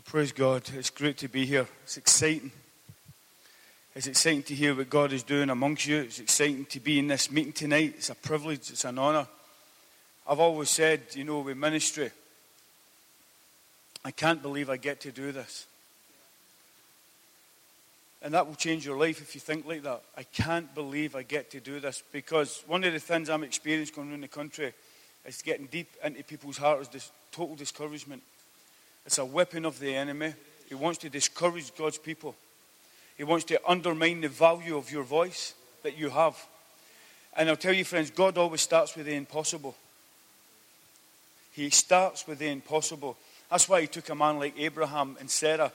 Well, praise God. It's great to be here. It's exciting. It's exciting to hear what God is doing amongst you. It's exciting to be in this meeting tonight. It's a privilege, it's an honor. I've always said, you know, with ministry, I can't believe I get to do this. And that will change your life if you think like that. I can't believe I get to do this because one of the things I'm experiencing going around the country is getting deep into people's hearts is this total discouragement. It's a weapon of the enemy. He wants to discourage God's people. He wants to undermine the value of your voice that you have. And I'll tell you, friends, God always starts with the impossible. He starts with the impossible. That's why he took a man like Abraham and Sarah,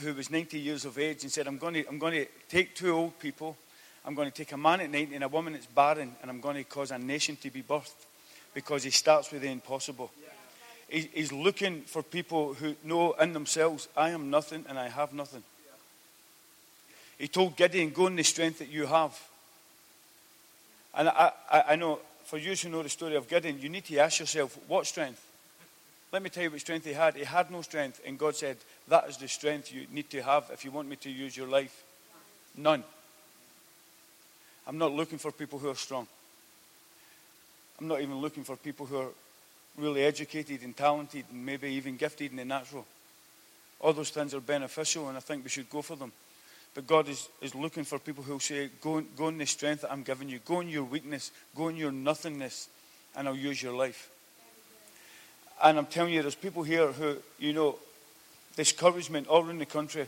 who was 90 years of age, and said, I'm going to, I'm going to take two old people, I'm going to take a man at 90 and a woman that's barren, and I'm going to cause a nation to be birthed. Because he starts with the impossible. Yeah. He's looking for people who know in themselves, I am nothing and I have nothing. He told Gideon, Go in the strength that you have. And I, I, I know, for you to know the story of Gideon, you need to ask yourself, What strength? Let me tell you what strength he had. He had no strength, and God said, That is the strength you need to have if you want me to use your life. None. I'm not looking for people who are strong. I'm not even looking for people who are really educated and talented and maybe even gifted in the natural. All those things are beneficial, and I think we should go for them. But God is, is looking for people who will say, go, go in the strength that I'm giving you, go in your weakness, go in your nothingness, and I'll use your life. And I'm telling you, there's people here who, you know, discouragement all around the country.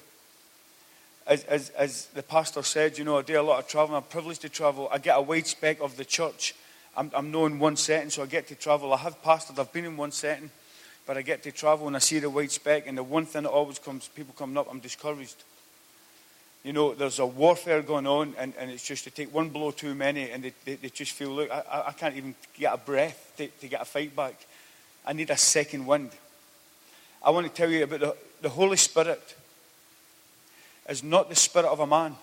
As, as, as the pastor said, you know, I do a lot of traveling. I'm privileged to travel. I get a wide spec of the church I'm, I'm in one setting, so I get to travel. I have pastored, I've been in one setting, but I get to travel and I see the white speck, and the one thing that always comes, people coming up, I'm discouraged. You know, there's a warfare going on, and, and it's just to take one blow too many, and they, they, they just feel, look, I, I can't even get a breath to, to get a fight back. I need a second wind. I want to tell you about the, the Holy Spirit is not the spirit of a man.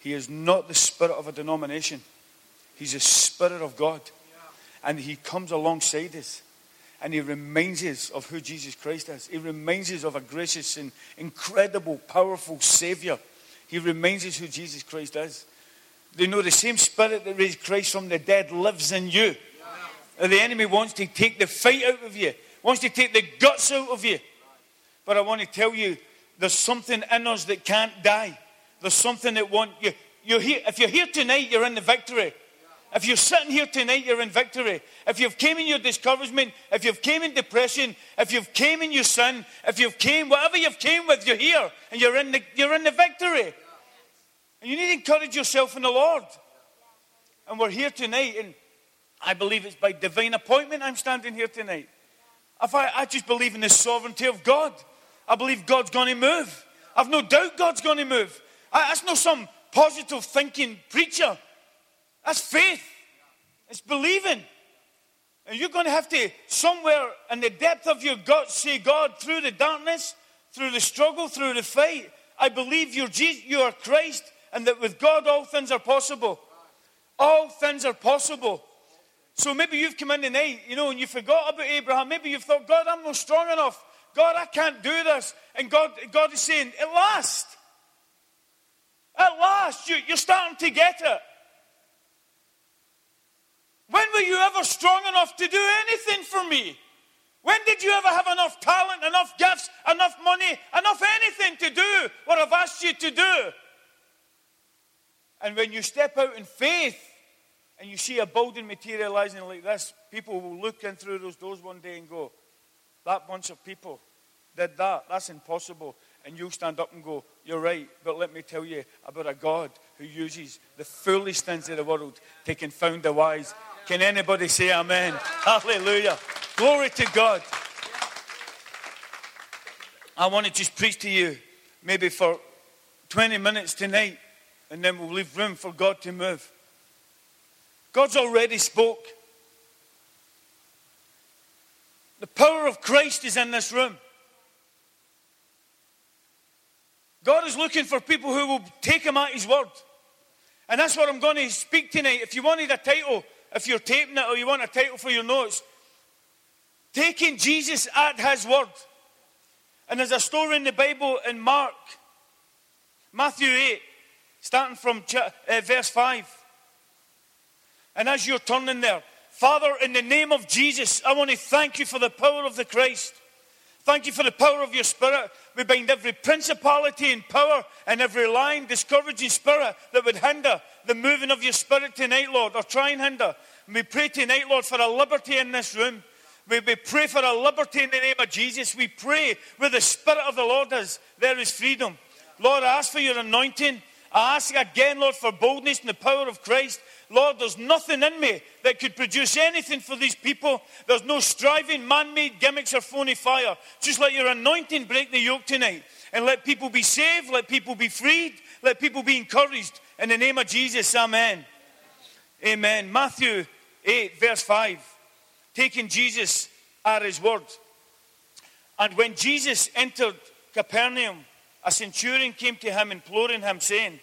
He is not the spirit of a denomination. He's the Spirit of God. And He comes alongside us. And He reminds us of who Jesus Christ is. He reminds us of a gracious and incredible, powerful Savior. He reminds us who Jesus Christ is. They know the same Spirit that raised Christ from the dead lives in you. The enemy wants to take the fight out of you, wants to take the guts out of you. But I want to tell you, there's something in us that can't die. There's something that want you. You're here, if you're here tonight, you're in the victory. If you're sitting here tonight, you're in victory. If you've came in your discouragement, if you've came in depression, if you've came in your sin, if you've came, whatever you've came with, you're here and you're in the, you're in the victory. And you need to encourage yourself in the Lord. And we're here tonight, and I believe it's by divine appointment I'm standing here tonight. If I, I just believe in the sovereignty of God. I believe God's going to move. I've no doubt God's going to move. I, that's not some positive thinking preacher. That's faith. It's believing. And you're going to have to, somewhere in the depth of your gut, say, God, through the darkness, through the struggle, through the fight, I believe you're Jesus, you are Christ, and that with God all things are possible. All things are possible. So maybe you've come in tonight, you know, and you forgot about Abraham. Maybe you've thought, God, I'm not strong enough. God, I can't do this. And God, God is saying, at last, at last, you, you're starting to get it. When were you ever strong enough to do anything for me? When did you ever have enough talent, enough gifts, enough money, enough anything to do what I've asked you to do? And when you step out in faith and you see a building materializing like this, people will look in through those doors one day and go, That bunch of people did that. That's impossible. And you'll stand up and go, You're right, but let me tell you about a God who uses the foolish things of the world to confound the wise. Can anybody say amen? Hallelujah. Glory to God. I want to just preach to you maybe for 20 minutes tonight, and then we'll leave room for God to move. God's already spoke. The power of Christ is in this room. God is looking for people who will take him at his word. And that's what I'm going to speak tonight. If you wanted a title, if you're taping it or you want a title for your notes, taking Jesus at his word. And there's a story in the Bible in Mark, Matthew 8, starting from uh, verse 5. And as you're turning there, Father, in the name of Jesus, I want to thank you for the power of the Christ. Thank you for the power of your Spirit. We bind every principality and power and every lying, discouraging spirit that would hinder the moving of your Spirit tonight, Lord, or try and hinder. And we pray tonight, Lord, for a liberty in this room. We, we pray for a liberty in the name of Jesus. We pray where the Spirit of the Lord is, there is freedom. Lord, I ask for your anointing. I ask again, Lord, for boldness and the power of Christ. Lord, there's nothing in me that could produce anything for these people. There's no striving, man made gimmicks or phony fire. Just let your anointing break the yoke tonight and let people be saved, let people be freed, let people be encouraged. In the name of Jesus, amen. Amen. Matthew 8, verse 5. Taking Jesus at his word. And when Jesus entered Capernaum, a centurion came to him, imploring him, saying,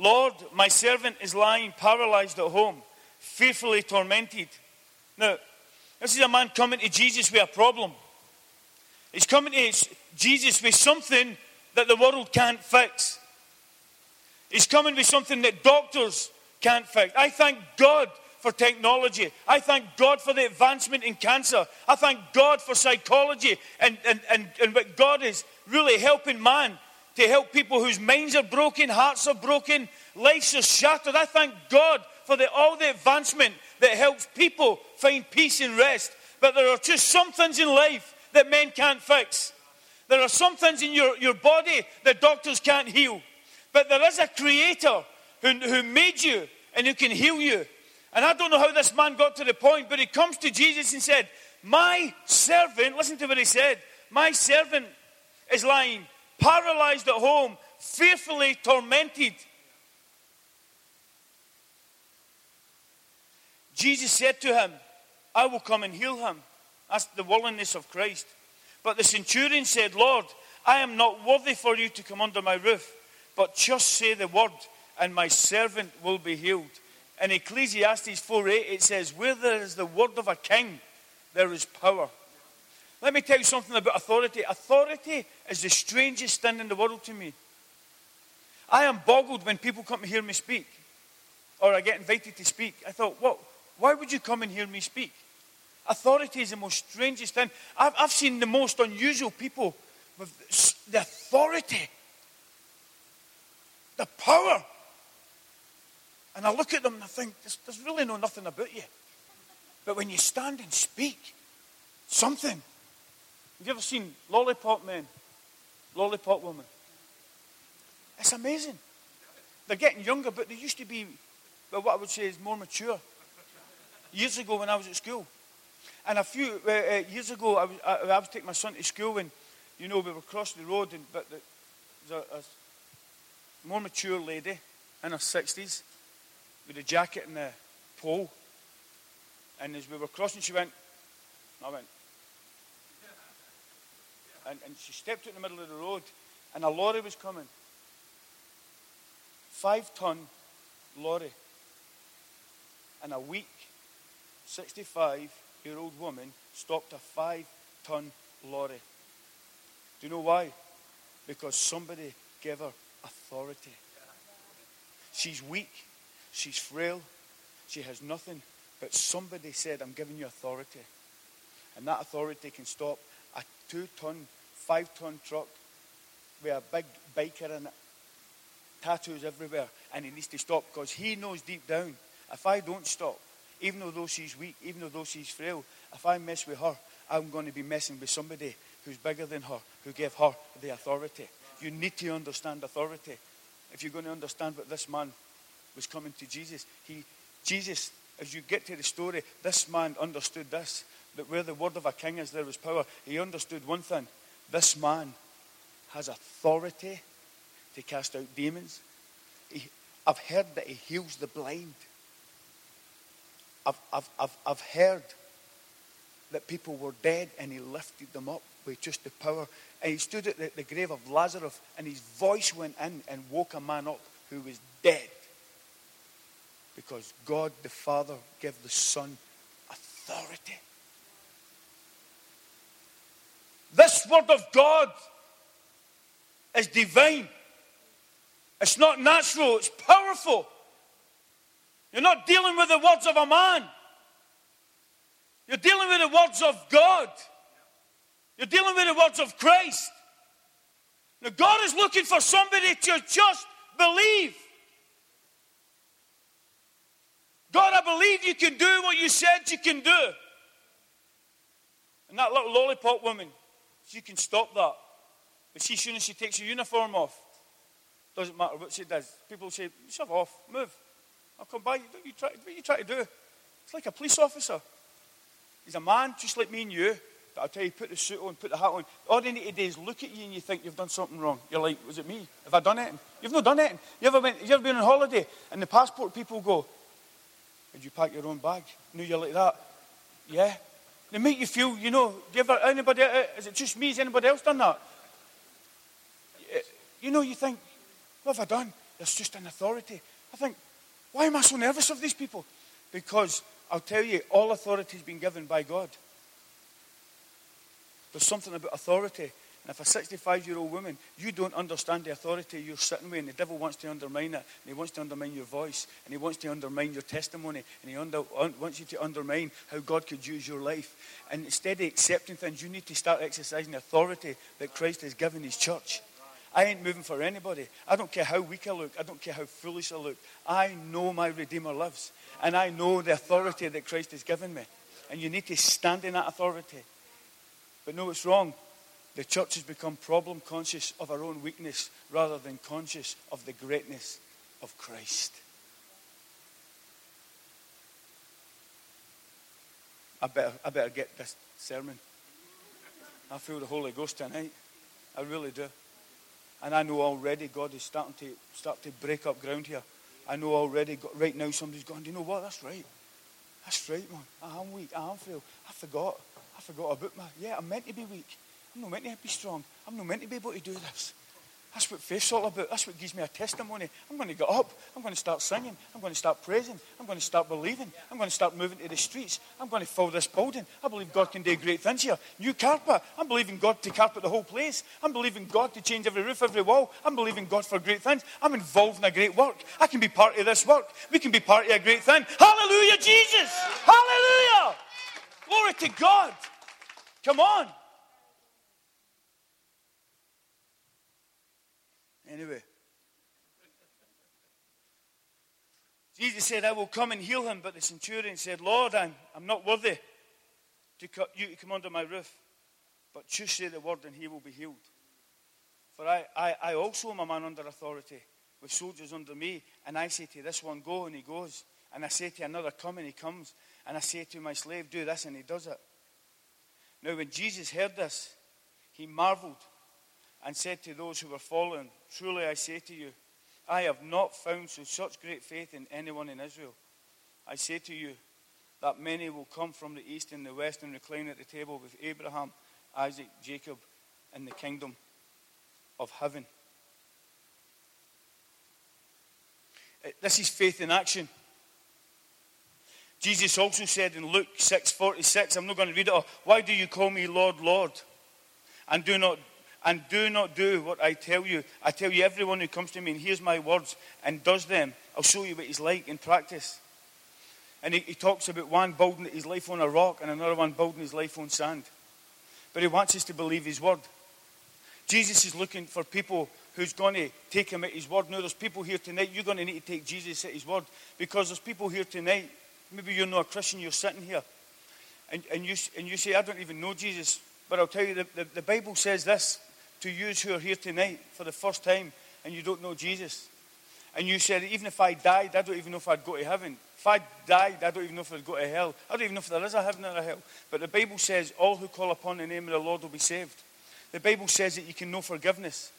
Lord, my servant is lying paralyzed at home, fearfully tormented. Now, this is a man coming to Jesus with a problem. He's coming to Jesus with something that the world can't fix. He's coming with something that doctors can't fix. I thank God for technology. I thank God for the advancement in cancer. I thank God for psychology and, and, and, and what God is really helping man to help people whose minds are broken, hearts are broken, lives are shattered. I thank God for the, all the advancement that helps people find peace and rest. But there are just some things in life that men can't fix. There are some things in your, your body that doctors can't heal. But there is a creator who, who made you and who can heal you. And I don't know how this man got to the point, but he comes to Jesus and said, My servant, listen to what he said, my servant is lying paralyzed at home, fearfully tormented. Jesus said to him, I will come and heal him. That's the willingness of Christ. But the centurion said, Lord, I am not worthy for you to come under my roof, but just say the word, and my servant will be healed. In Ecclesiastes 4 8, it says, Where there is the word of a king, there is power. Let me tell you something about authority. Authority is the strangest thing in the world to me. I am boggled when people come to hear me speak or I get invited to speak. I thought, what? Why would you come and hear me speak? Authority is the most strangest thing. I've, I've seen the most unusual people with the authority, the power. And I look at them and I think, there's, there's really no nothing about you. But when you stand and speak, something. Have you ever seen lollipop men? Lollipop women? It's amazing. They're getting younger, but they used to be, well, what I would say is more mature. Years ago when I was at school. And a few uh, uh, years ago, I was, I, I, was taking my son to school, and, you know, we were crossing the road, and but the, there was a, a more mature lady in her 60s with a jacket and a pole. And as we were crossing, she went, I went, and, and she stepped out in the middle of the road, and a lorry was coming. Five ton lorry. And a weak 65 year old woman stopped a five ton lorry. Do you know why? Because somebody gave her authority. She's weak, she's frail, she has nothing, but somebody said, I'm giving you authority. And that authority can stop a two ton five ton truck with a big biker in it, tattoos everywhere, and he needs to stop because he knows deep down if I don't stop, even though she's weak, even though she's frail, if I mess with her, I'm going to be messing with somebody who's bigger than her, who gave her the authority. You need to understand authority. If you're going to understand what this man was coming to Jesus, he, Jesus, as you get to the story, this man understood this that where the word of a king is, there is power. He understood one thing this man has authority to cast out demons. He, I've heard that he heals the blind. I've, I've, I've, I've heard that people were dead and he lifted them up with just the power. And he stood at the, the grave of Lazarus and his voice went in and woke a man up who was dead. Because God the Father gave the Son authority. This word of God is divine. It's not natural, it's powerful. You're not dealing with the words of a man. You're dealing with the words of God. You're dealing with the words of Christ. Now, God is looking for somebody to just believe. God, I believe you can do what you said you can do. And that little lollipop woman, she can stop that. But see, as soon as she takes her uniform off, doesn't matter what she does. People say, shove off, move. I'll come by. What you try, what are you trying to do? It's like a police officer. He's a man just like me and you. But I'll tell you, put the suit on, put the hat on. All they need to do is look at you and you think you've done something wrong. You're like, was it me? Have I done it? You've not done it. You ever, went, you ever been on holiday and the passport people go, did you pack your own bag? No, you're like that. Yeah. They make you feel, you know, do you ever, anybody, uh, is it just me? Has anybody else done that? You know, you think, what have I done? There's just an authority. I think, why am I so nervous of these people? Because I'll tell you, all authority has been given by God. There's something about authority. And if a 65 year old woman, you don't understand the authority you're sitting with, and the devil wants to undermine it, and he wants to undermine your voice, and he wants to undermine your testimony, and he under, un, wants you to undermine how God could use your life. And instead of accepting things, you need to start exercising the authority that Christ has given his church. I ain't moving for anybody. I don't care how weak I look. I don't care how foolish I look. I know my Redeemer lives. And I know the authority that Christ has given me. And you need to stand in that authority. But no, it's wrong. The church has become problem conscious of our own weakness rather than conscious of the greatness of Christ. I better, I better get this sermon. I feel the Holy Ghost tonight. I really do. And I know already God is starting to start to break up ground here. I know already, right now, somebody's going, do you know what? That's right. That's right, man. I am weak. I am frail. I forgot. I forgot about my, yeah, I'm meant to be weak. I'm not meant to be strong. I'm not meant to be able to do this. That's what faith's all about. That's what gives me a testimony. I'm going to get up. I'm going to start singing. I'm going to start praising. I'm going to start believing. I'm going to start moving to the streets. I'm going to fill this building. I believe God can do great things here. New carpet. I'm believing God to carpet the whole place. I'm believing God to change every roof, every wall. I'm believing God for great things. I'm involved in a great work. I can be part of this work. We can be part of a great thing. Hallelujah, Jesus. Hallelujah. Glory to God. Come on. Anyway. Jesus said, I will come and heal him. But the centurion said, Lord, I'm, I'm not worthy to cut you to come under my roof. But just say the word and he will be healed. For I, I, I also am a man under authority with soldiers under me. And I say to this one, go, and he goes. And I say to another, come, and he comes. And I say to my slave, do this, and he does it. Now, when Jesus heard this, he marveled and said to those who were following, Truly I say to you, I have not found so such great faith in anyone in Israel. I say to you that many will come from the east and the west and recline at the table with Abraham, Isaac, Jacob, in the kingdom of heaven. Uh, this is faith in action. Jesus also said in Luke 6:46, I'm not going to read it all, why do you call me Lord, Lord? And do not and do not do what I tell you. I tell you, everyone who comes to me and hears my words and does them, I'll show you what he's like in practice. And he, he talks about one building his life on a rock and another one building his life on sand. But he wants us to believe his word. Jesus is looking for people who's going to take him at his word. Now, there's people here tonight, you're going to need to take Jesus at his word because there's people here tonight, maybe you're not a Christian, you're sitting here, and, and, you, and you say, I don't even know Jesus. But I'll tell you, the, the, the Bible says this to you who are here tonight for the first time and you don't know Jesus. And you said, even if I died, I don't even know if I'd go to heaven. If I died, I don't even know if I'd go to hell. I don't even know if there is a heaven or a hell. But the Bible says, all who call upon the name of the Lord will be saved. The Bible says that you can know forgiveness.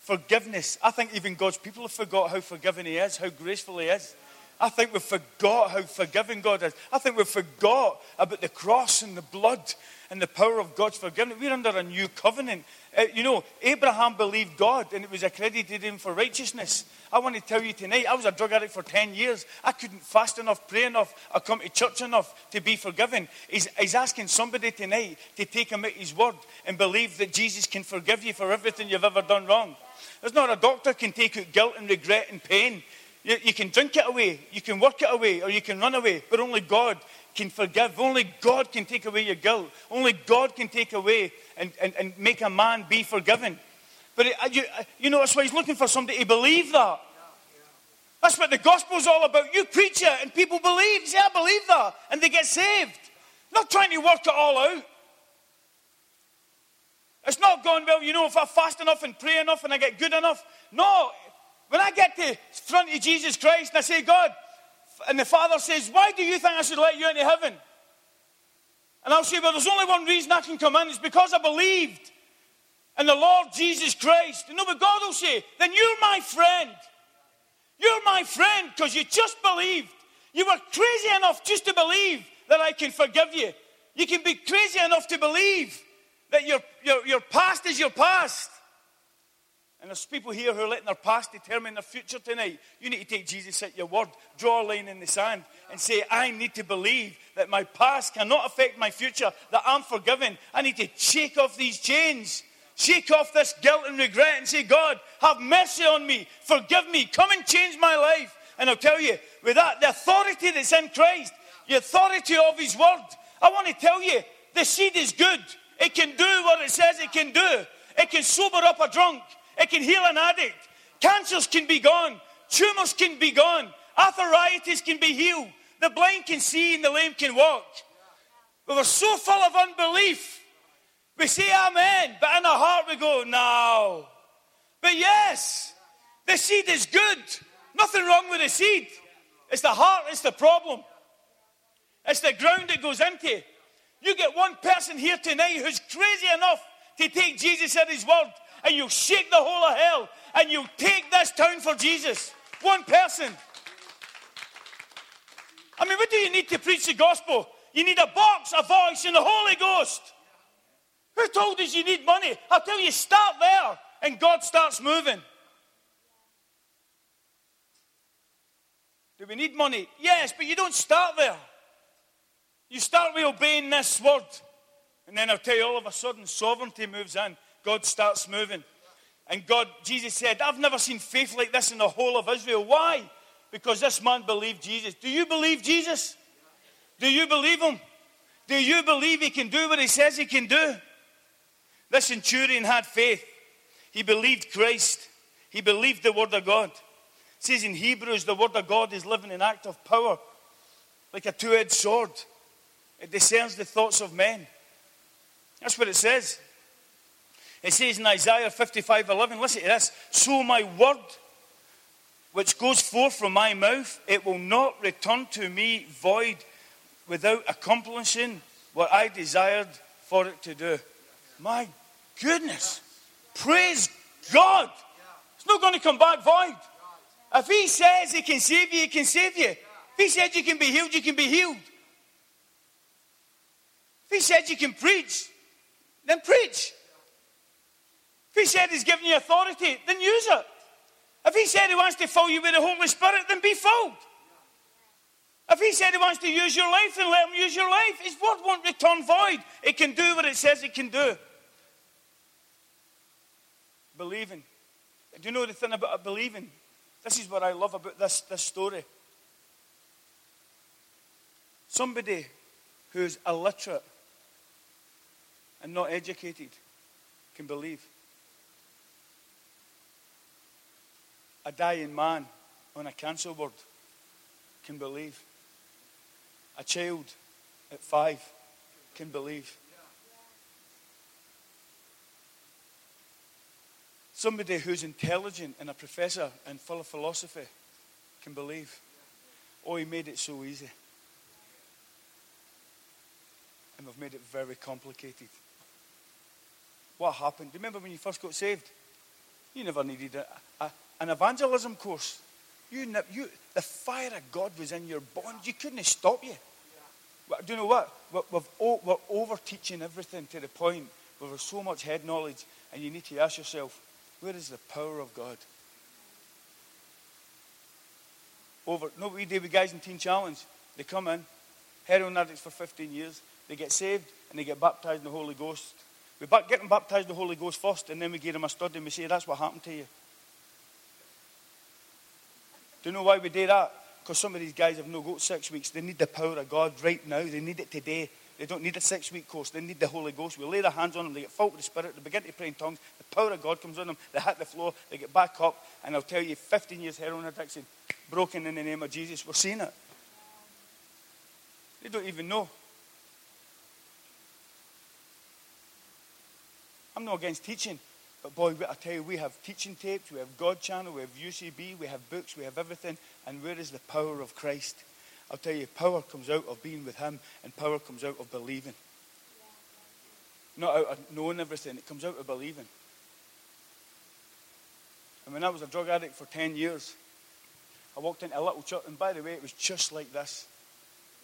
Forgiveness. I think even God's people have forgot how forgiving He is, how graceful He is. I think we've forgot how forgiving God is. I think we've forgot about the cross and the blood and the power of God's forgiveness. We're under a new covenant. Uh, you know, Abraham believed God and it was accredited him for righteousness. I want to tell you tonight, I was a drug addict for 10 years. I couldn't fast enough, pray enough, or come to church enough to be forgiven. He's, he's asking somebody tonight to take him at his word and believe that Jesus can forgive you for everything you've ever done wrong. There's not a doctor can take out guilt and regret and pain you, you can drink it away, you can work it away, or you can run away, but only God can forgive. Only God can take away your guilt. Only God can take away and, and, and make a man be forgiven. But it, you, uh, you know, that's why he's looking for somebody to believe that. That's what the gospel's all about. You preach it and people believe. say, I believe that. And they get saved. Not trying to work it all out. It's not going, well, you know, if I fast enough and pray enough and I get good enough. No, when I get to front of Jesus Christ and I say, God, and the Father says, Why do you think I should let you into heaven? And I'll say, Well, there's only one reason I can come in, it's because I believed in the Lord Jesus Christ. And no, but God will say, Then you're my friend. You're my friend because you just believed. You were crazy enough just to believe that I can forgive you. You can be crazy enough to believe that your, your, your past is your past. And there's people here who are letting their past determine their future tonight. You need to take Jesus at your word, draw a line in the sand, and say, I need to believe that my past cannot affect my future, that I'm forgiven. I need to shake off these chains, shake off this guilt and regret, and say, God, have mercy on me, forgive me, come and change my life. And I'll tell you, with that, the authority that's in Christ, the authority of His word, I want to tell you, the seed is good. It can do what it says it can do. It can sober up a drunk. It can heal an addict. Cancers can be gone. Tumors can be gone. Arthritis can be healed. The blind can see and the lame can walk. But we're so full of unbelief. We say amen, but in our heart we go, no. But yes, the seed is good. Nothing wrong with the seed. It's the heart, it's the problem. It's the ground it goes into. You get one person here tonight who's crazy enough to take Jesus at his word and you'll shake the whole of hell and you'll take this town for Jesus. One person. I mean, what do you need to preach the gospel? You need a box, a voice, and the Holy Ghost. Who told us you need money? I'll tell you, start there, and God starts moving. Do we need money? Yes, but you don't start there. You start with obeying this word. And then I'll tell you, all of a sudden, sovereignty moves in. God starts moving. And God, Jesus said, I've never seen faith like this in the whole of Israel. Why? Because this man believed Jesus. Do you believe Jesus? Do you believe him? Do you believe he can do what he says he can do? This centurion had faith. He believed Christ. He believed the word of God. It says in Hebrews, the word of God is living in active power, like a two-edged sword. It discerns the thoughts of men. That's what it says. It says in Isaiah 55 11, listen to this. So my word, which goes forth from my mouth, it will not return to me void without accomplishing what I desired for it to do. My goodness. Praise God. It's not going to come back void. If He says He can save you, He can save you. If He said you can be healed, you can be healed. If He said you can preach, then preach. If he said he's given you authority, then use it. If he said he wants to fill you with the Holy Spirit, then be filled. If he said he wants to use your life, then let him use your life. His word won't return void. It can do what it says it can do. Believing. Do you know the thing about believing? This is what I love about this, this story. Somebody who's illiterate and not educated can believe. A dying man on a cancer ward can believe. A child at five can believe. Somebody who's intelligent and a professor and full of philosophy can believe. Oh, he made it so easy. And we've made it very complicated. What happened? Do you remember when you first got saved? You never needed a, a, an evangelism course. You, you, the fire of God was in your bones. You couldn't stop you. Do you know what? We're, we've, we're over teaching everything to the point where there's so much head knowledge, and you need to ask yourself, where is the power of God? Over. No, we do with guys in Teen Challenge. They come in, heroin addicts for 15 years. They get saved and they get baptized in the Holy Ghost. We get them baptized in the Holy Ghost first, and then we give them a study and we say, that's what happened to you. Do you know why we do that? Because some of these guys have no got six weeks. They need the power of God right now. They need it today. They don't need a six week course. They need the Holy Ghost. We lay their hands on them. They get filled with the Spirit. They begin to pray in tongues. The power of God comes on them. They hit the floor. They get back up. And I'll tell you, 15 years heroin addiction, broken in the name of Jesus. We're seeing it. They don't even know. I'm not against teaching, but boy, I tell you, we have teaching tapes, we have God Channel, we have UCB, we have books, we have everything. And where is the power of Christ? I'll tell you, power comes out of being with Him, and power comes out of believing. Not out of knowing everything, it comes out of believing. And when I was a drug addict for 10 years, I walked into a little church, and by the way, it was just like this.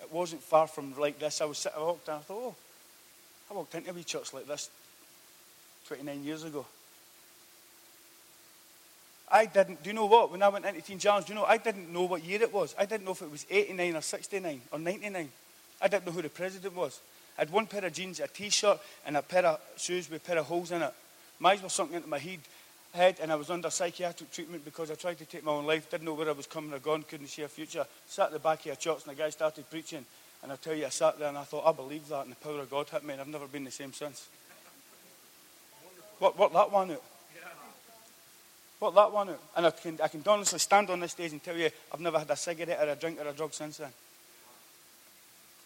It wasn't far from like this. I was sitting, I walked in, I thought, oh, I walked into a wee church like this 29 years ago. I didn't, do you know what? When I went into Teen Challenge, do you know, I didn't know what year it was. I didn't know if it was 89 or 69 or 99. I didn't know who the president was. I had one pair of jeans, a t-shirt, and a pair of shoes with a pair of holes in it. My eyes were sunk into my head, head, and I was under psychiatric treatment because I tried to take my own life, didn't know where I was coming or going, couldn't see a future. Sat at the back of a church, and the guy started preaching. And I tell you, I sat there and I thought, I believe that, and the power of God hit me, and I've never been the same since. What, what that one out? What that one out? And I can, I can honestly stand on this stage and tell you, I've never had a cigarette or a drink or a drug since then.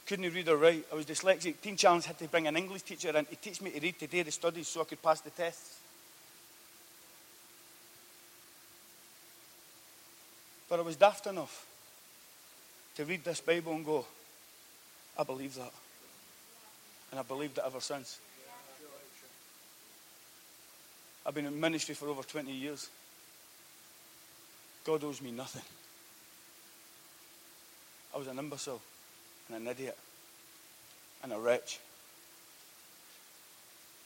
Couldn't read or write. I was dyslexic. Teen Challenge had to bring an English teacher in to teach me to read today the studies so I could pass the tests. But I was daft enough to read this Bible and go, I believe that. And I believed it ever since. I've been in ministry for over 20 years. God owes me nothing. I was an imbecile and an idiot and a wretch.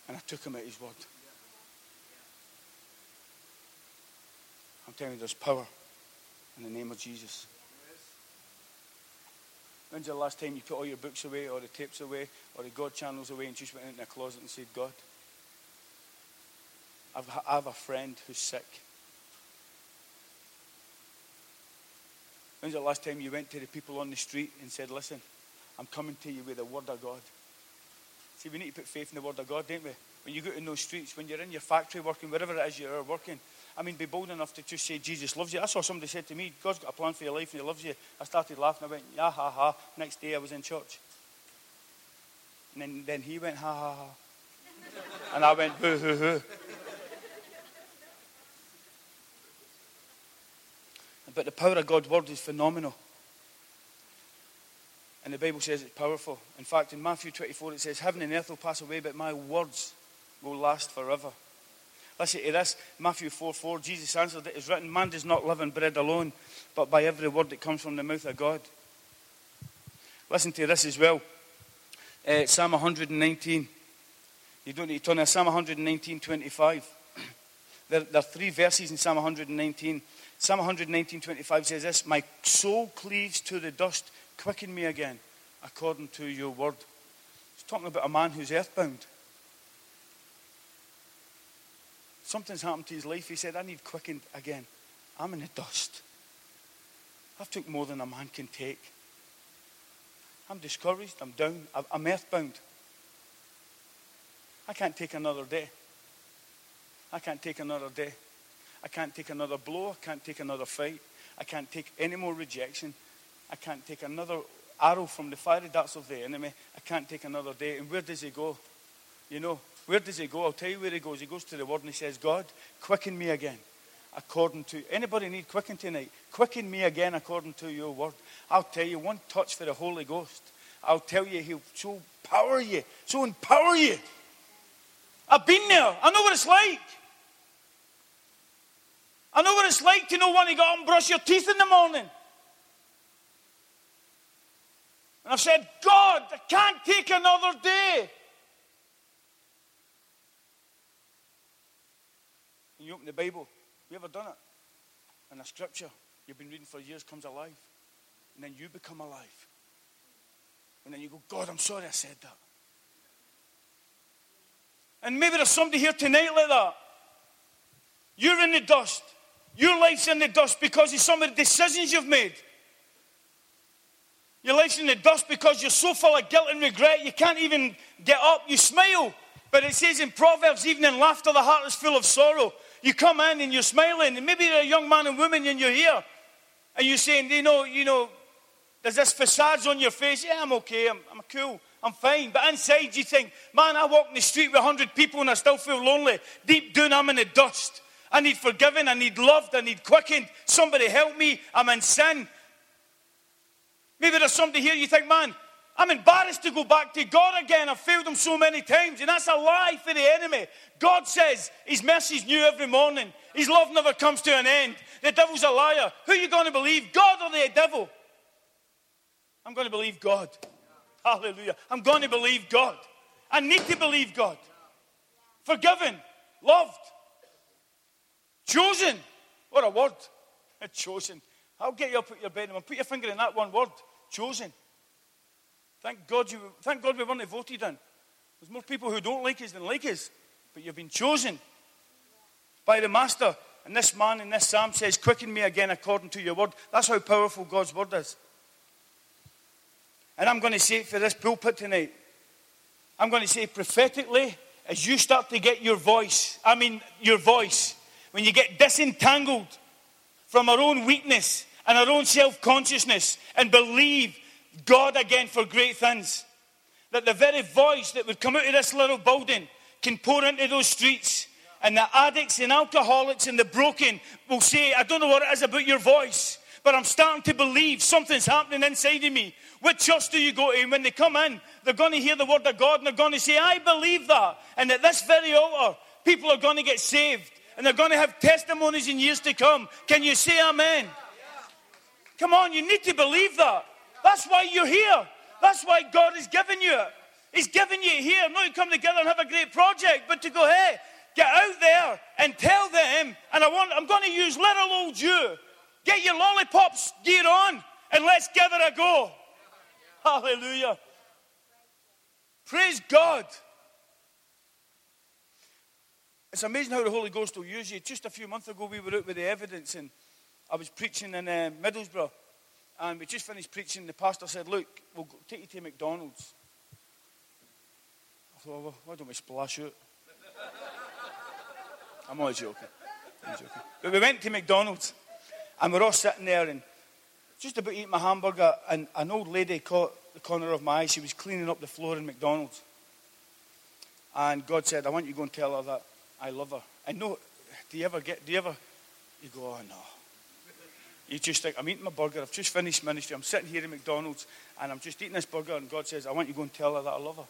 And I took him at his word. I'm telling you, there's power in the name of Jesus. When's the last time you put all your books away, or the tapes away, or the God channels away, and just went into a closet and said, God, I've, I have a friend who's sick. When's the last time you went to the people on the street and said, Listen, I'm coming to you with the Word of God? See, we need to put faith in the Word of God, don't we? When you go in those streets, when you're in your factory working, wherever it is you're working, I mean, be bold enough to just say, Jesus loves you. I saw somebody said to me, God's got a plan for your life and He loves you. I started laughing. I went, yeah, ha, ha. Next day I was in church. And then, then he went, ha, ha, ha. And I went, boo, hoo, hoo. But the power of God's word is phenomenal. And the Bible says it's powerful. In fact, in Matthew 24, it says, Heaven and earth will pass away, but my words will last forever. Listen to this Matthew 4 4. Jesus answered, It is written, Man does not live on bread alone, but by every word that comes from the mouth of God. Listen to this as well. Uh, Psalm 119. You don't need to turn there. Psalm 119, 25. There, there are three verses in Psalm 119. Psalm 119, 25 says this My soul cleaves to the dust, quicken me again, according to your word. It's talking about a man who's earthbound. Something's happened to his life. He said, I need quickened again. I'm in the dust. I've took more than a man can take. I'm discouraged. I'm down. I'm earthbound. I can't take another day. I can't take another day. I can't take another blow. I can't take another fight. I can't take any more rejection. I can't take another arrow from the fiery darts of the enemy. I can't take another day. And where does he go? You know, where does he go? I'll tell you where he goes. He goes to the word and he says, God, quicken me again. According to anybody need quicken tonight? Quicken me again according to your word. I'll tell you one touch for the Holy Ghost. I'll tell you he'll so power you, so empower you. I've been there. I know what it's like. I know what it's like to know when you go out and brush your teeth in the morning. And I've said, God, I can't take another day. And you open the Bible. Have you ever done it? And a scripture you've been reading for years comes alive. And then you become alive. And then you go, God, I'm sorry I said that. And maybe there's somebody here tonight like that. You're in the dust. Your life's in the dust because of some of the decisions you've made. Your life's in the dust because you're so full of guilt and regret you can't even get up. You smile. But it says in Proverbs, even in laughter, the heart is full of sorrow. You come in and you're smiling, and maybe you're a young man and woman and you're here, and you're saying, you know, you know, there's this facade on your face. Yeah, I'm okay. I'm, I'm cool. I'm fine. But inside, you think, man, I walk in the street with 100 people and I still feel lonely. Deep down, I'm in the dust. I need forgiven. I need loved. I need quickened. Somebody help me. I'm in sin. Maybe there's somebody here you think, man, I'm embarrassed to go back to God again. I've failed him so many times. And that's a lie for the enemy. God says his mercy's new every morning. His love never comes to an end. The devil's a liar. Who are you going to believe, God or the devil? I'm going to believe God. Hallelujah. I'm going to believe God. I need to believe God. Forgiven, loved, chosen. What a word. chosen. I'll get you up at your bed and put your finger in that one word. Chosen. Thank God you thank God we weren't voted in. There's more people who don't like us than like us. But you've been chosen by the Master. And this man in this psalm says, Quicken me again according to your word. That's how powerful God's word is. And I'm going to say it for this pulpit tonight. I'm going to say prophetically, as you start to get your voice, I mean, your voice, when you get disentangled from our own weakness and our own self consciousness and believe God again for great things, that the very voice that would come out of this little building can pour into those streets. And the addicts and alcoholics and the broken will say, I don't know what it is about your voice, but I'm starting to believe something's happening inside of me. What church do you go to? And when they come in, they're going to hear the word of God and they're going to say, I believe that. And at this very altar, people are going to get saved and they're going to have testimonies in years to come. Can you say amen? Come on, you need to believe that. That's why you're here. That's why God has given you it. He's given you here not to come together and have a great project, but to go, hey, get out there and tell them, and I want, I'm going to use little old you Get your lollipops gear on and let's give it a go. Hallelujah. Praise God. It's amazing how the Holy Ghost will use you. Just a few months ago, we were out with the evidence, and I was preaching in uh, Middlesbrough, and we just finished preaching. The pastor said, "Look, we'll take you to McDonald's." I thought, well, why don't we splash out? I'm only joking. I'm joking. But we went to McDonald's. And we're all sitting there and just about eating my hamburger, and an old lady caught the corner of my eye. She was cleaning up the floor in McDonald's. And God said, I want you to go and tell her that I love her. And no, do you ever get, do you ever, you go, oh no. You just think, I'm eating my burger, I've just finished ministry, I'm sitting here in McDonald's, and I'm just eating this burger, and God says, I want you to go and tell her that I love her.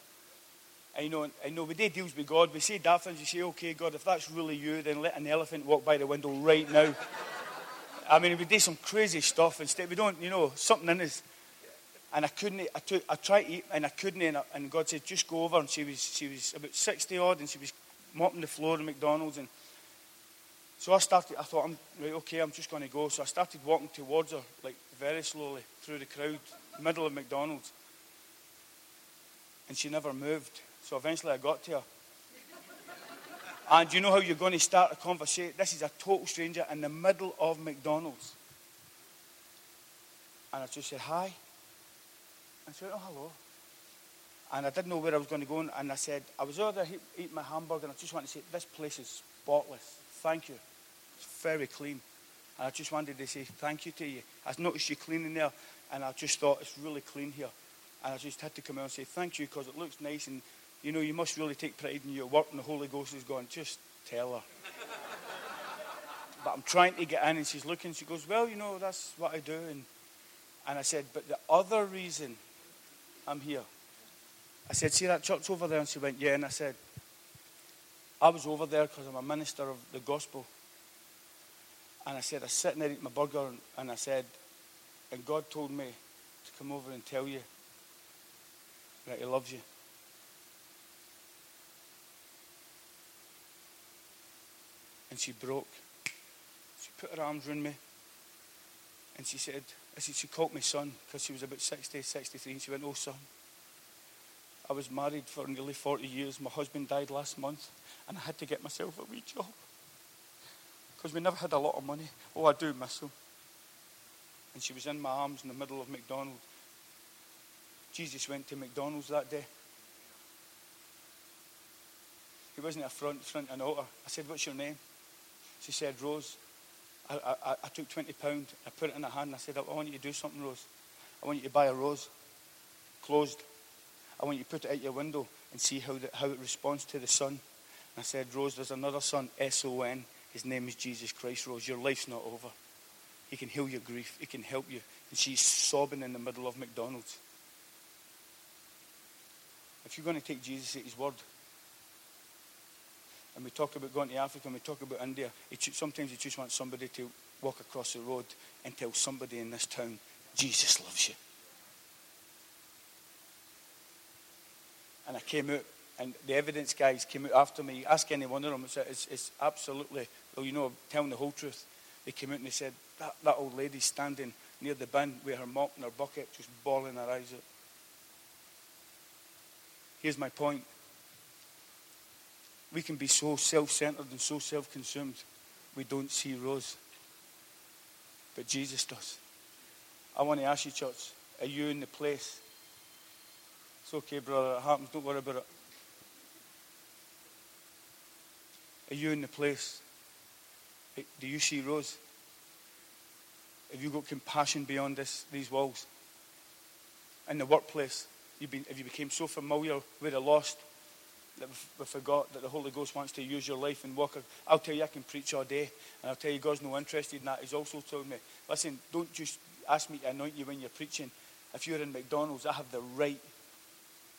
I know, I know we do deals with God. We say daft things. You say, okay, God, if that's really you, then let an elephant walk by the window right now. I mean, we do some crazy stuff instead. We don't, you know, something in us. And I couldn't, I, took, I tried to eat and I couldn't. And, I, and God said, just go over. And she was, she was about 60 odd and she was mopping the floor in McDonald's. And so I started, I thought, I'm right, okay, I'm just going to go. So I started walking towards her, like very slowly through the crowd, middle of McDonald's. And she never moved. So eventually I got to her. And you know how you're going to start a conversation? This is a total stranger in the middle of McDonald's. And I just said, hi. And she said, oh, hello. And I didn't know where I was going to go. And I said, I was over there eating my hamburger, and I just wanted to say, this place is spotless. Thank you. It's very clean. And I just wanted to say thank you to you. I noticed you cleaning there, and I just thought it's really clean here. And I just had to come out and say thank you because it looks nice and you know, you must really take pride in your work, and the Holy Ghost is going, just tell her. but I'm trying to get in, and she's looking. She goes, well, you know, that's what I do. And, and I said, but the other reason I'm here, I said, see that church over there? And she went, yeah. And I said, I was over there because I'm a minister of the gospel. And I said, I was sitting there eating my burger, and, and I said, and God told me to come over and tell you that He loves you. And she broke. She put her arms around me, and she said, said, she called me son because she was about 60, 63, and she went, oh, son. I was married for nearly 40 years. My husband died last month, and I had to get myself a wee job because we never had a lot of money. Oh, I do miss him. And she was in my arms in the middle of McDonald's. Jesus went to McDonald's that day. He wasn't a front, front an altar. I said, What's your name? She said, Rose. I, I, I took £20, I put it in her hand, and I said, I want you to do something, Rose. I want you to buy a rose, closed. I want you to put it out your window and see how, the, how it responds to the sun. And I said, Rose, there's another son, S O N. His name is Jesus Christ, Rose. Your life's not over. He can heal your grief, He can help you. And she's sobbing in the middle of McDonald's. If you're going to take Jesus at His word, and we talk about going to Africa and we talk about India, sometimes you just want somebody to walk across the road and tell somebody in this town, Jesus loves you. And I came out, and the evidence guys came out after me. Ask any one of them. It's, it's, it's absolutely, well, you know, telling the whole truth. They came out and they said, that, that old lady standing near the bin with her mop and her bucket, just bawling her eyes out. Here's my point. We can be so self centered and so self consumed, we don't see Rose. But Jesus does. I want to ask you, church, are you in the place? It's okay, brother, it happens, don't worry about it. Are you in the place? Do you see Rose? Have you got compassion beyond this, these walls? In the workplace, you've been, have you become so familiar with the lost that we forgot that the Holy Ghost wants to use your life and work? I'll tell you, I can preach all day, and I'll tell you, God's no interested in that. He's also told me, listen, don't just ask me to anoint you when you're preaching. If you're in McDonald's, I have the right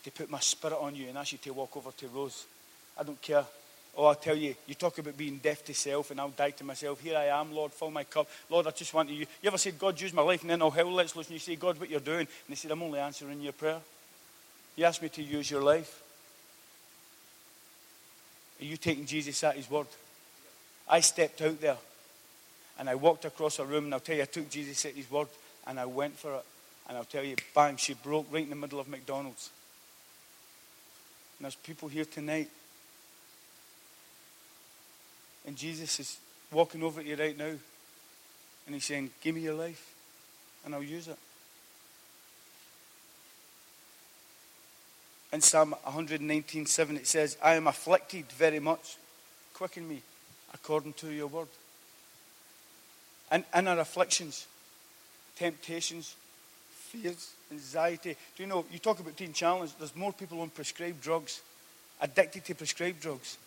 to put my spirit on you and ask you to walk over to Rose. I don't care. Oh, I tell you, you talk about being deaf to self, and I'll die to myself. Here I am, Lord, fill my cup. Lord, I just want you. You ever said, God, use my life, and then, oh, hell, let's listen. You say, God, what you're doing. And he said, I'm only answering your prayer. You asked me to use your life. Are you taking Jesus at his word? I stepped out there, and I walked across a room, and I'll tell you, I took Jesus at his word, and I went for it. And I'll tell you, bang, she broke right in the middle of McDonald's. There's people here tonight and Jesus is walking over to you right now. And he's saying, Give me your life, and I'll use it. In Psalm 119 7, it says, I am afflicted very much. Quicken me according to your word. And in our afflictions, temptations, fears, anxiety. Do you know, you talk about teen challenge, there's more people on prescribed drugs, addicted to prescribed drugs,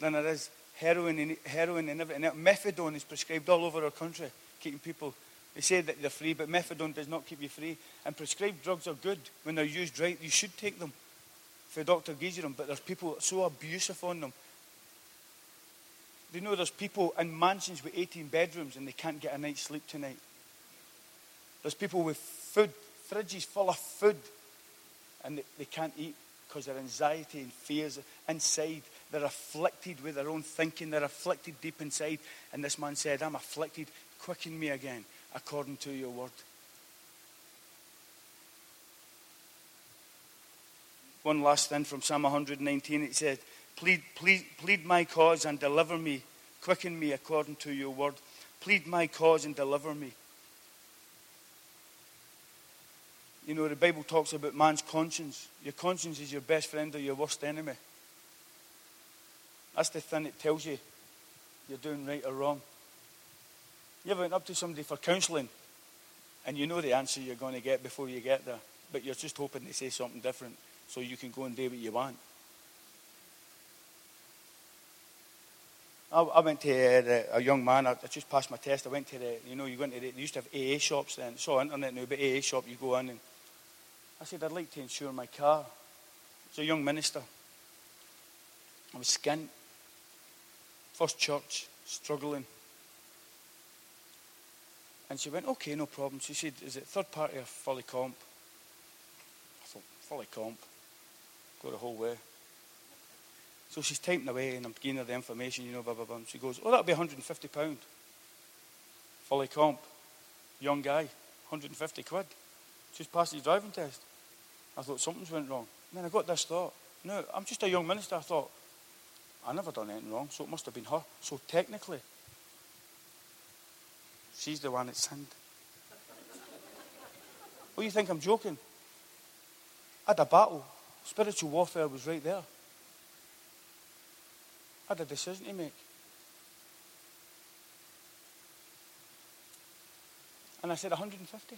than there is heroin and, heroin and everything. Methadone is prescribed all over our country, keeping people. They say that they're free, but methadone does not keep you free. And prescribed drugs are good when they're used right. You should take them For doctor gives them, but there's people so abusive on them. Do you know there's people in mansions with 18 bedrooms and they can't get a night's sleep tonight? There's people with food, fridges full of food, and they, they can't eat because their anxiety and fears inside they're afflicted with their own thinking. They're afflicted deep inside. And this man said, I'm afflicted. Quicken me again according to your word. One last thing from Psalm 119. It said, plead, plead, plead my cause and deliver me. Quicken me according to your word. Plead my cause and deliver me. You know, the Bible talks about man's conscience. Your conscience is your best friend or your worst enemy. That's the thing that tells you you're doing right or wrong. You ever went up to somebody for counselling and you know the answer you're going to get before you get there, but you're just hoping they say something different so you can go and do what you want. I, went to uh, a young man, I, just passed my test. I went to the, you know, you went to the, they used to have AA shops then. It's all internet now, but AA shop, you go in and I said, I'd like to insure my car. It's a young minister. I was skint. First church, struggling. And she went, okay, no problem. She said, is it third party or fully comp? I thought, fully comp. Go the whole way. So she's typing away and I'm giving her the information, you know, blah, blah, blah. And she goes, oh, that'll be £150. Fully comp. Young guy, 150 quid. Just passed his driving test. I thought something's went wrong. And then I got this thought. No, I'm just a young minister. I thought, I never done anything wrong, so it must have been her. So technically, she's the one that sinned. What do you think I'm joking? I had a battle. Spiritual warfare was right there. I had a decision to make. And I said, 150.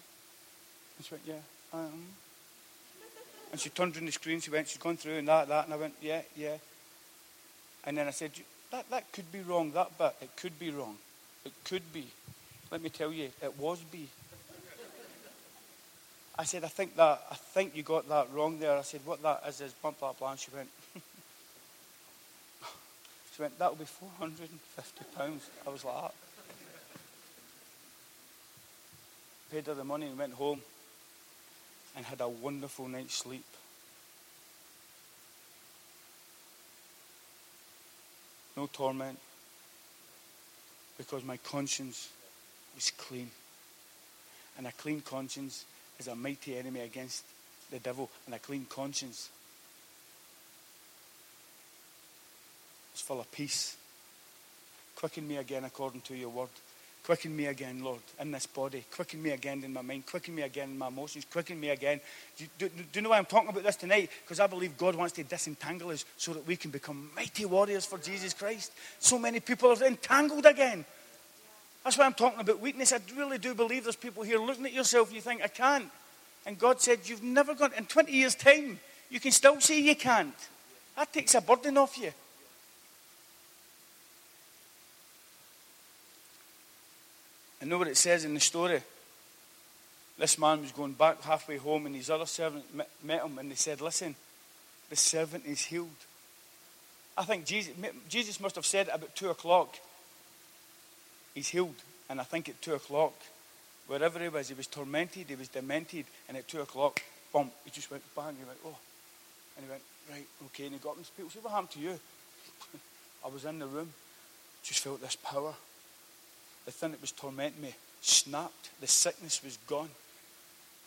And she went, yeah. Um. And she turned on the screen, she went, she's gone through and that, that. And I went, yeah, yeah. And then I said, that, that could be wrong, that bit. It could be wrong. It could be. Let me tell you, it was B. I said, I think that, I think you got that wrong there. I said, what that is is blah, blah, blah. And she went, she went, that'll be 450 pounds. I was like, that. Paid her the money and went home and had a wonderful night's sleep. No torment because my conscience was clean. And a clean conscience is a mighty enemy against the devil. And a clean conscience is full of peace. Quicken me again according to your word. Quicken me again, Lord, in this body. Quicken me again in my mind. Quicken me again in my emotions. Quicken me again. Do, do, do you know why I'm talking about this tonight? Because I believe God wants to disentangle us so that we can become mighty warriors for Jesus Christ. So many people are entangled again. That's why I'm talking about weakness. I really do believe there's people here looking at yourself and you think, I can't. And God said, You've never got, in 20 years' time, you can still say you can't. That takes a burden off you. I know what it says in the story. This man was going back halfway home, and his other servant met him, and they said, Listen, the servant is healed. I think Jesus, Jesus must have said about 2 o'clock, He's healed. And I think at 2 o'clock, wherever he was, he was tormented, he was demented, and at 2 o'clock, boom, he just went bang, he went, Oh. And he went, Right, okay. And he got and people said, What happened to you? I was in the room, just felt this power the thing that was tormenting me snapped. The sickness was gone.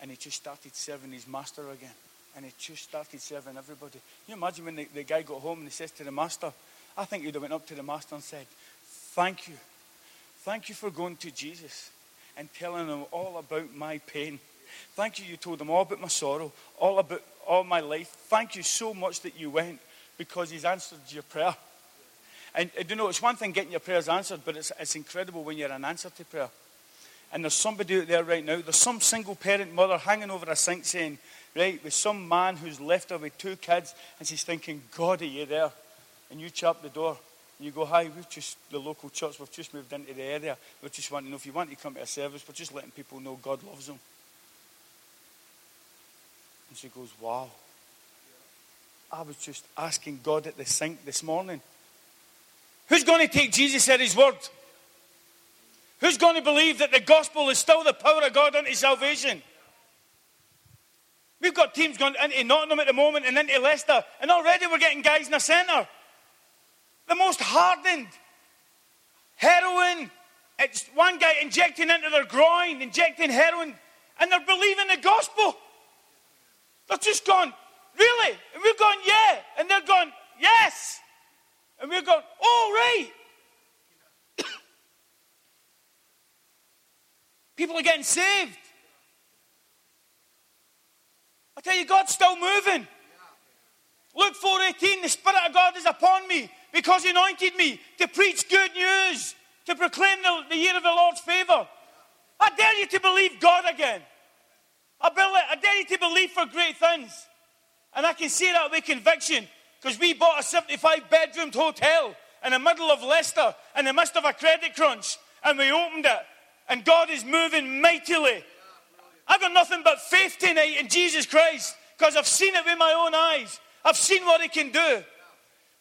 And he just started serving his master again. And he just started serving everybody. Can you imagine when the, the guy got home and he says to the master, I think he'd have went up to the master and said, Thank you. Thank you for going to Jesus and telling him all about my pain. Thank you, you told him all about my sorrow, all about all my life. Thank you so much that you went because he's answered your prayer. And you know, it's one thing getting your prayers answered, but it's, it's incredible when you're an answer to prayer. And there's somebody out there right now, there's some single parent mother hanging over a sink saying, right, with some man who's left her with two kids, and she's thinking, God, are you there? And you chap the door. And you go, hi, we've just, the local church, we've just moved into the area. We just want to know if you want to come to a service, we're just letting people know God loves them. And she goes, wow. I was just asking God at the sink this morning Who's going to take Jesus at his word? Who's going to believe that the gospel is still the power of God unto salvation? We've got teams going into Nottingham at the moment and into Leicester, and already we're getting guys in the centre. The most hardened. Heroin. It's one guy injecting into their groin, injecting heroin, and they're believing the gospel. They're just going, really? And we're going, yeah. And they're going, yes. And we're going, all right. People are getting saved. I tell you, God's still moving. Luke 4:18, the Spirit of God is upon me because He anointed me to preach good news, to proclaim the, the year of the Lord's favor. I dare you to believe God again. I, I dare you to believe for great things. And I can say that with conviction because we bought a 75 bedroomed hotel in the middle of Leicester in the midst of a credit crunch and we opened it. And God is moving mightily. I've got nothing but faith tonight in Jesus Christ because I've seen it with my own eyes. I've seen what He can do.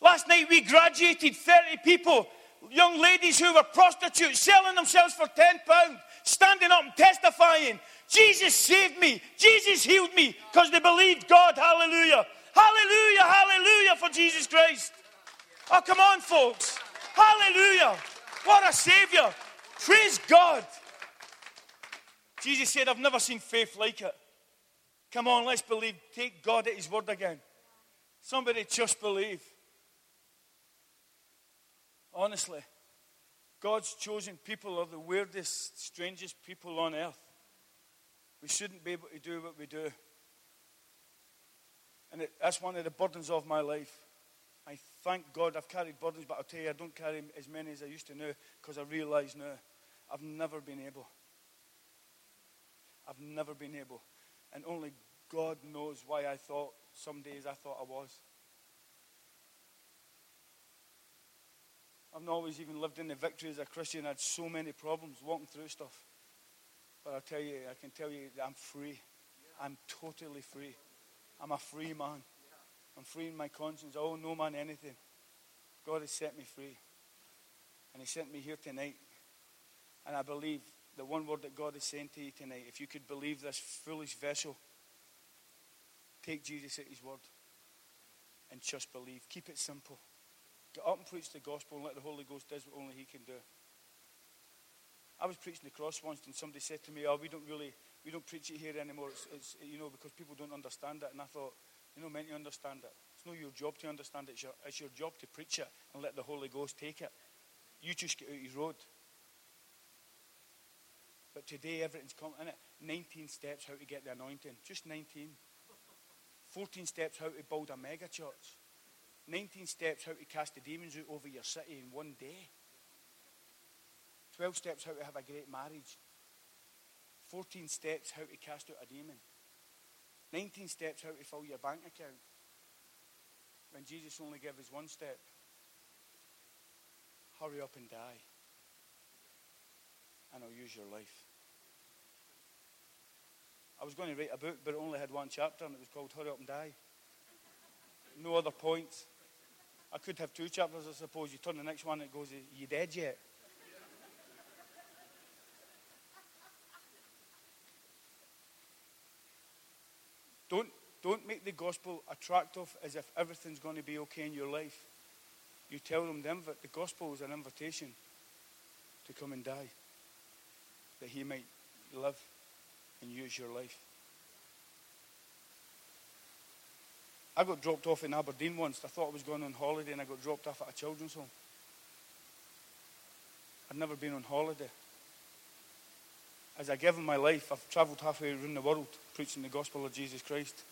Last night we graduated 30 people, young ladies who were prostitutes, selling themselves for £10, standing up and testifying, Jesus saved me, Jesus healed me, because they believed God. Hallelujah. Hallelujah, hallelujah for Jesus Christ. Oh, come on, folks. Hallelujah. What a Savior. Praise God. Jesus said, I've never seen faith like it. Come on, let's believe. Take God at His word again. Somebody just believe. Honestly, God's chosen people are the weirdest, strangest people on earth. We shouldn't be able to do what we do. And it, that's one of the burdens of my life. I thank God I've carried burdens, but I'll tell you, I don't carry as many as I used to now because I realize now I've never been able. I've never been able. And only God knows why I thought some days I thought I was. I've not always even lived in the victory as a Christian. I had so many problems walking through stuff. But I tell you, I can tell you that I'm free. I'm totally free. I'm a free man. I'm free in my conscience. Oh, no man anything. God has set me free. And He sent me here tonight. And I believe the one word that God is saying to you tonight, if you could believe this foolish vessel, take Jesus at His word and just believe. Keep it simple. Get up and preach the gospel and let the Holy Ghost do what only He can do. I was preaching the cross once and somebody said to me, oh, we don't really, we don't preach it here anymore. It's, it's you know, because people don't understand it. And I thought, you know, meant to understand it. It's not your job to understand it. It's your, it's your job to preach it and let the Holy Ghost take it. You just get out his road. But today everything's coming in it. 19 steps how to get the anointing. Just 19. 14 steps how to build a mega church. 19 steps how to cast the demons out over your city in one day. 12 steps how to have a great marriage. 14 steps how to cast out a demon. 19 steps how to fill your bank account. When Jesus only gave us one step. Hurry up and die. And I'll use your life. I was going to write a book, but it only had one chapter, and it was called Hurry Up and Die. No other points. I could have two chapters, I suppose. You turn the next one, it goes, you dead yet? Don't, make the gospel attractive as if everything's going to be okay in your life. You tell them the, the gospel is an invitation to come and die, that he might live and use your life. I got dropped off in Aberdeen once. I thought I was going on holiday and I got dropped off at a children's home. I'd never been on holiday. As I give him my life, I've travelled halfway around the world preaching the gospel of Jesus Christ.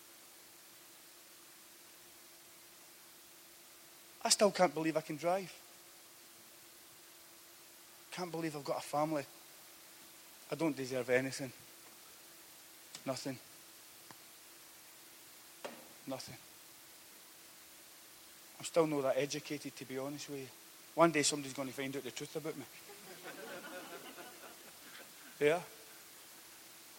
I still can't believe I can drive. Can't believe I've got a family. I don't deserve anything. Nothing. Nothing. I'm still not that educated, to be honest with you. One day somebody's going to find out the truth about me. yeah?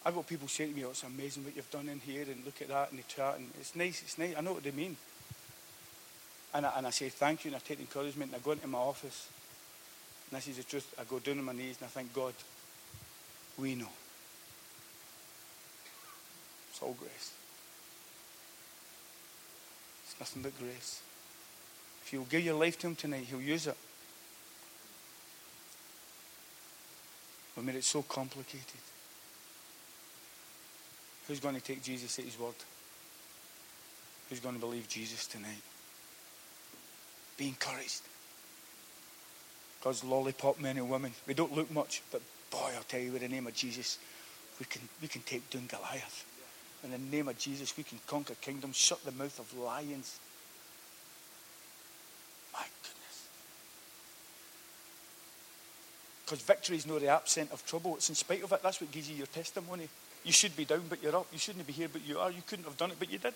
I've got people saying to me, oh, it's amazing what you've done in here, and look at that, and the chat, and it's nice, it's nice. I know what they mean. And I, and I say thank you, and I take encouragement, and I go into my office, and this is the truth. I go down on my knees, and I thank God, we know. It's all grace. It's nothing but grace. If you'll give your life to Him tonight, He'll use it. We made it so complicated. Who's going to take Jesus at his word? Who's going to believe Jesus tonight? Be encouraged. God's lollipop men and women. We don't look much, but boy, I'll tell you, with the name of Jesus, we can, we can take down Goliath. In the name of Jesus, we can conquer kingdoms, shut the mouth of lions. My goodness. Because victory is not the absence of trouble. It's in spite of it. That's what gives you your testimony. You should be down, but you're up. You shouldn't be here, but you are. You couldn't have done it, but you did.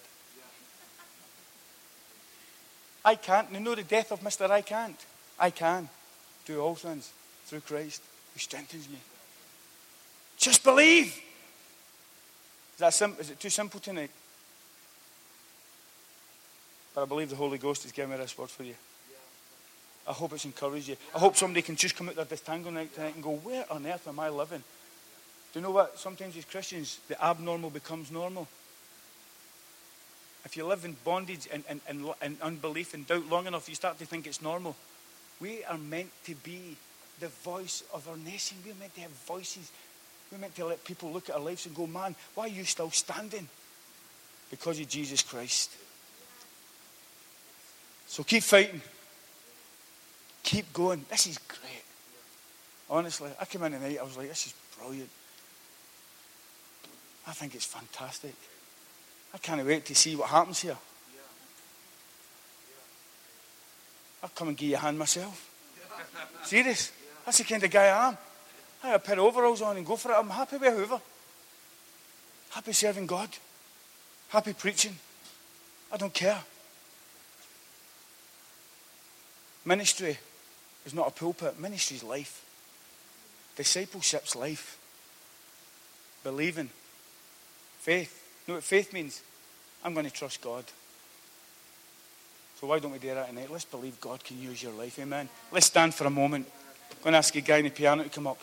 I can't. You know the death of Mr. I can't. I can do all things through Christ who strengthens me. Just believe. Is, that sim- is it too simple tonight? But I believe the Holy Ghost has given me this word for you. I hope it's encouraged you. I hope somebody can just come out tangle night tonight and go, Where on earth am I living? Do you know what? Sometimes as Christians, the abnormal becomes normal. If you live in bondage and, and, and, and unbelief and doubt long enough, you start to think it's normal. We are meant to be the voice of our nation. We're meant to have voices. We're meant to let people look at our lives and go, man, why are you still standing? Because of Jesus Christ. So keep fighting. Keep going. This is great. Honestly, I came in tonight, I was like, this is brilliant. I think it's fantastic. I can't wait to see what happens here. I'll come and give you a hand myself. Serious. That's the kind of guy I am. I have a pair of overalls on and go for it. I'm happy with whoever. Happy serving God. Happy preaching. I don't care. Ministry is not a pulpit. Ministry is life. Discipleship's life. Believing. Faith. Know what faith means? I'm going to trust God. So why don't we do that tonight? Let's believe God can use your life. Amen. Let's stand for a moment. I'm going to ask a guy in the piano to come up.